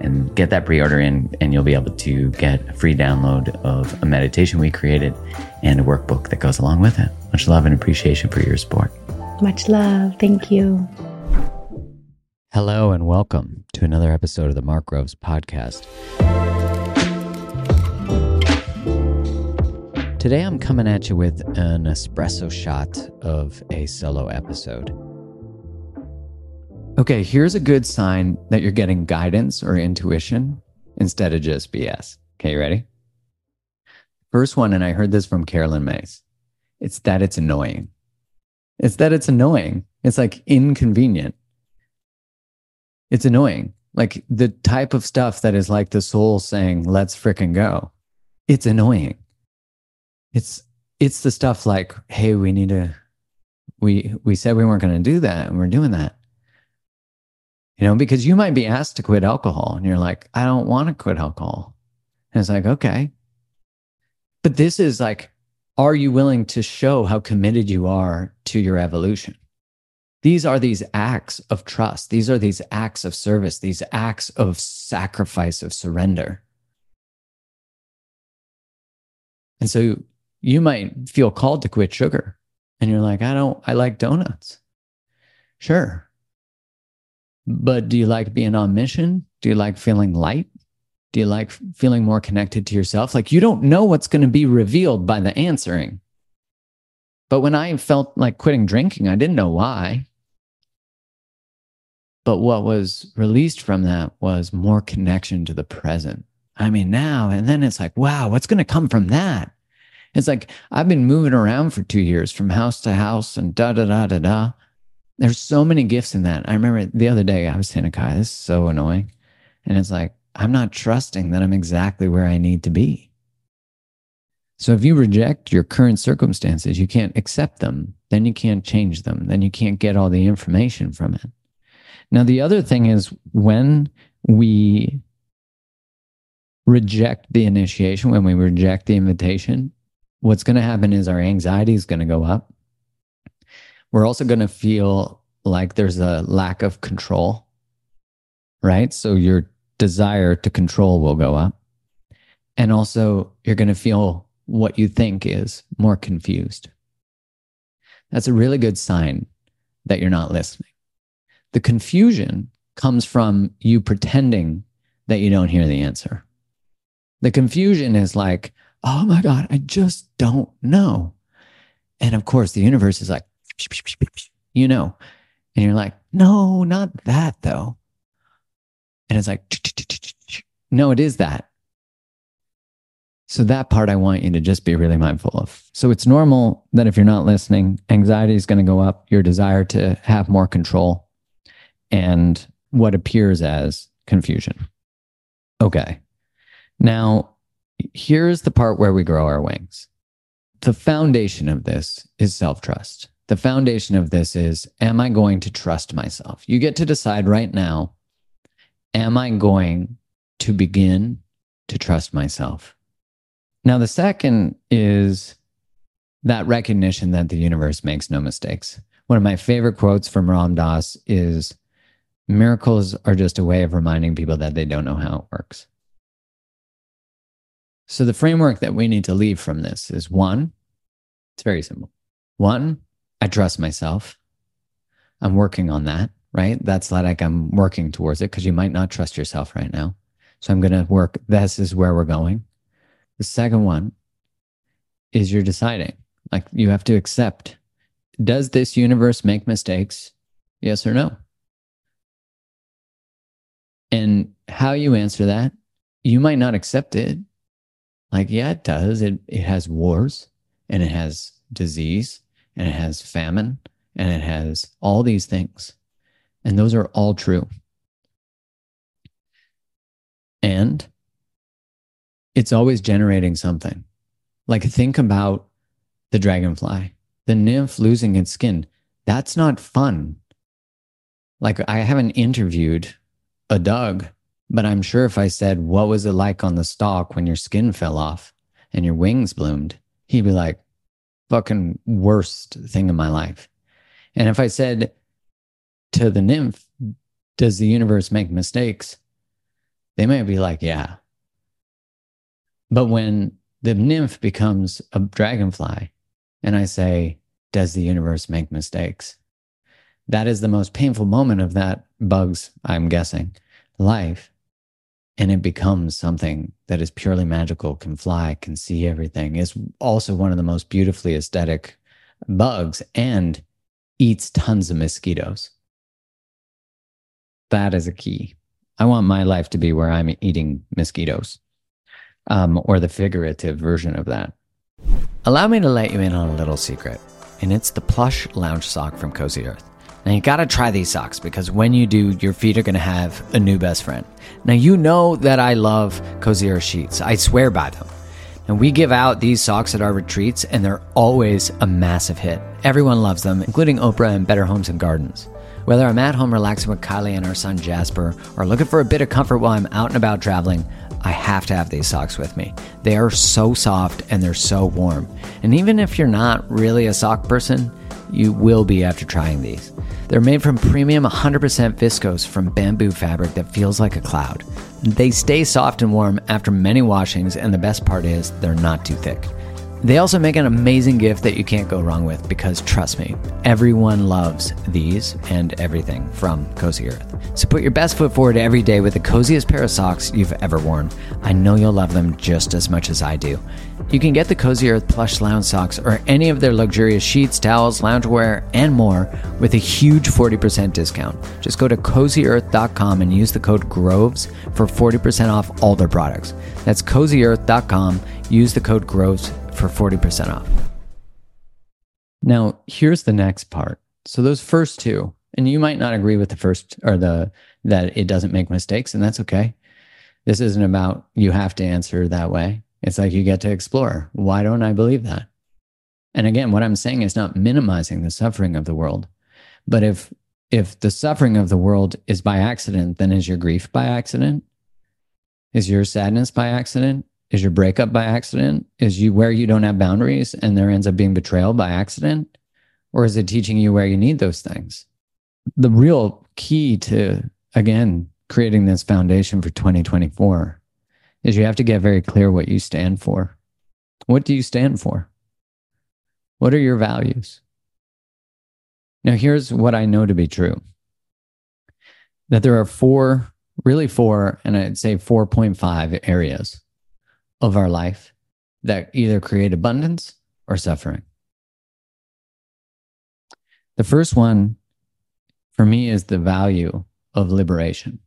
and get that pre-order in and you'll be able to get a free download of a meditation we created and a workbook that goes along with it. Much love and appreciation for your support. Much love. Thank you. Hello and welcome to another episode of the mark groves podcast. Today i'm coming at you with an espresso shot of a solo episode Okay, here's a good sign that you're getting guidance or intuition instead of just BS. Okay, you ready? First one, and I heard this from Caroline Myss. It's that it's annoying. It's that it's annoying. It's like inconvenient. It's annoying. Like the type of stuff that is like the soul saying, let's fricking go. It's annoying. It's it's the stuff like, hey, we need to we we said we weren't going to do that and we're doing that you know, because you might be asked to quit alcohol and you're like, I don't want to quit alcohol. And it's like, okay. But this is like, are you willing to show how committed you are to your evolution? These are these acts of trust. These are these acts of service, these acts of sacrifice, of surrender. And so you might feel called to quit sugar. And you're like, I don't, I like donuts. Sure. But do you like being on mission? Do you like feeling light? Do you like feeling more connected to yourself? Like you don't know what's going to be revealed by the answering. But when I felt like quitting drinking, I didn't know why. But what was released from that was more connection to the present. I mean, now, and then it's like, wow, what's going to come from that? It's like I've been moving around for two years from house to house and da da da da da. There's so many gifts in that. I remember the other day I was saying, Kai, this is so annoying. And it's like, I'm not trusting that I'm exactly where I need to be. So if you reject your current circumstances, you can't accept them, then you can't change them, then you can't get all the information from it. Now, the other thing is when we reject the initiation, when we reject the invitation, what's going to happen is our anxiety is going to go up we're also going to feel like there's a lack of control, right? So your desire to control will go up. And also, you're going to feel what you think is more confused. That's a really good sign that you're not listening. The confusion comes from you pretending that you don't hear the answer. The confusion is like, oh my God, I just don't know. And of course, the universe is like, you know, and you're like, no, not that though. And it's like, no, it is that. So that part I want you to just be really mindful of. So it's normal that if you're not listening, anxiety is going to go up, your desire to have more control, and what appears as confusion. Okay. Now, here's the part where we grow our wings. The foundation of this is self trust the foundation of this is Am I going to trust myself? You get to decide right now Am I going to begin to trust myself? Now, the second is that recognition that the universe makes no mistakes. One of my favorite quotes from Ram Dass is Miracles are just a way of reminding people that they don't know how it works. So the framework that we need to leave from this is one, it's very simple. One, I trust myself. I'm working on that, right? That's like I'm working towards it because you might not trust yourself right now. So I'm going to work. This is where we're going. The second one is you're deciding. Like you have to accept does this universe make mistakes? Yes or no? And how you answer that, you might not accept it. Like, yeah, it does. It, it has wars and it has disease and it has famine and it has all these things. And those are all true. And it's always generating something. Like, think about the dragonfly, the nymph losing its skin. That's not fun. Like, I haven't interviewed a Doug, but I'm sure if I said, What was it like on the stalk when your skin fell off and your wings bloomed? He'd be like, Fucking worst thing in my life. And if I said to the nymph, Does the universe make mistakes? They might be like, Yeah. But when the nymph becomes a dragonfly and I say, Does the universe make mistakes? That is the most painful moment of that bug's, I'm guessing, life. And it becomes something that is purely magical, can fly, can see everything, is also one of the most beautifully aesthetic bugs and eats tons of mosquitoes. That is a key. I want my life to be where I'm eating mosquitoes um, or the figurative version of that. Allow me to let you in on a little secret, and it's the plush lounge sock from Cozy Earth. Now you gotta try these socks because when you do, your feet are gonna have a new best friend. Now you know that I love Cozy Earth sheets. I swear by them. And we give out these socks at our retreats, and they're always a massive hit. Everyone loves them, including Oprah and Better Homes and Gardens. Whether I'm at home relaxing with Kylie and our son Jasper, or looking for a bit of comfort while I'm out and about traveling, I have to have these socks with me. They are so soft and they're so warm. And even if you're not really a sock person, you will be after trying these. They're made from premium 100% viscose from bamboo fabric that feels like a cloud. They stay soft and warm after many washings, and the best part is they're not too thick. They also make an amazing gift that you can't go wrong with because trust me, everyone loves these and everything from Cozy Earth. So put your best foot forward every day with the coziest pair of socks you've ever worn. I know you'll love them just as much as I do. You can get the Cozy Earth plush lounge socks or any of their luxurious sheets, towels, loungewear, and more with a huge 40% discount. Just go to cozyearth.com and use the code GROVES for 40% off all their products. That's cozyearth.com. Use the code GROVES for 40% off. Now, here's the next part. So those first two, and you might not agree with the first or the that it doesn't make mistakes, and that's okay. This isn't about you have to answer that way. It's like you get to explore. Why don't I believe that? And again, what I'm saying is not minimizing the suffering of the world. But if if the suffering of the world is by accident, then is your grief by accident? Is your sadness by accident? Is your breakup by accident? Is you where you don't have boundaries and there ends up being betrayal by accident? Or is it teaching you where you need those things? The real key to, again, creating this foundation for 2024 is you have to get very clear what you stand for. What do you stand for? What are your values? Now, here's what I know to be true that there are four, really four, and I'd say 4.5 areas of our life that either create abundance or suffering. The first one for me is the value of liberation.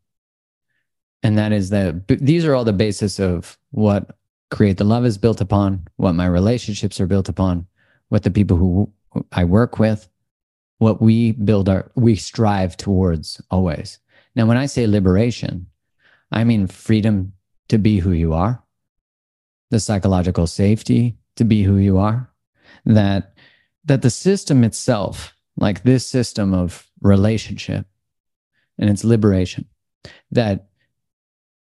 And that is that these are all the basis of what create the love is built upon, what my relationships are built upon, what the people who I work with, what we build our, we strive towards always. Now, when I say liberation, I mean freedom to be who you are, the psychological safety to be who you are, that, that the system itself, like this system of relationship and its liberation, that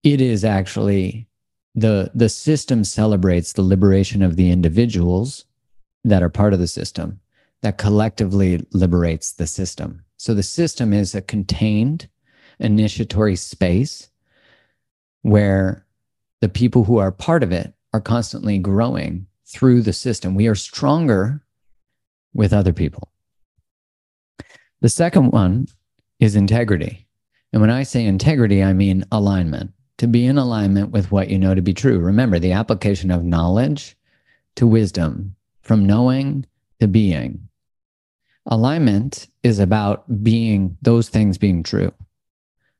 it is actually the the system celebrates the liberation of the individuals that are part of the system that collectively liberates the system. So the system is a contained initiatory space where the people who are part of it are constantly growing through the system. We are stronger with other people. The second one is integrity. And when I say integrity, I mean alignment, to be in alignment with what you know to be true. Remember the application of knowledge to wisdom, from knowing to being. Alignment is about being those things being true,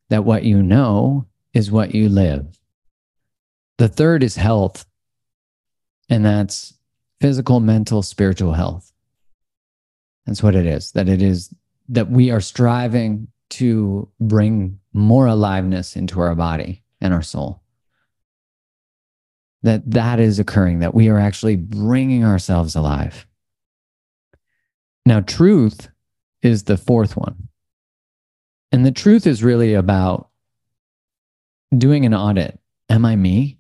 that what you know is what you live. The third is health, and that's physical, mental, spiritual health. That's what it is, that it is that we are striving to bring more aliveness into our body and our soul. That that is occurring, that we are actually bringing ourselves alive. Now, truth is the fourth one. And the truth is really about doing an audit. Am I me?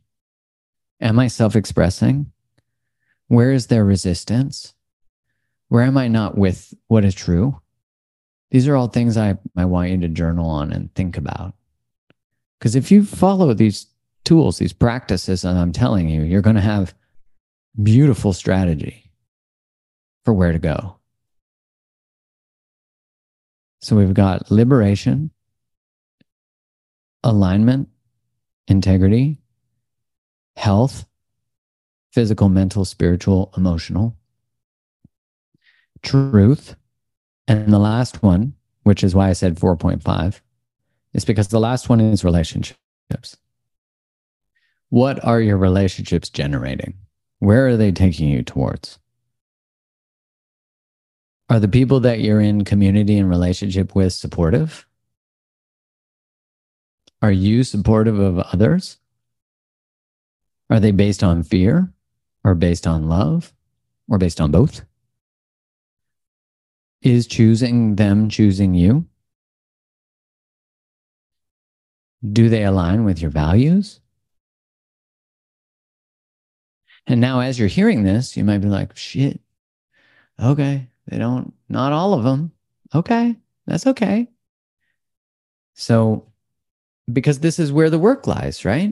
Am I self expressing? Where is there resistance? Where am I not with what is true? These are all things I, I want you to journal on and think about. Because if you follow these tools, these practices that I'm telling you, you're going to have beautiful strategy for where to go. So we've got liberation, alignment, integrity, health, physical, mental, spiritual, emotional, truth. And the last one, which is why I said 4.5, is because the last one is relationships. What are your relationships generating? Where are they taking you towards? Are the people that you're in community and relationship with supportive? Are you supportive of others? Are they based on fear or based on love or based on both? Is choosing them choosing you? Do they align with your values? And now, as you're hearing this, you might be like, shit, okay, they don't, not all of them. Okay, that's okay. So, because this is where the work lies, right?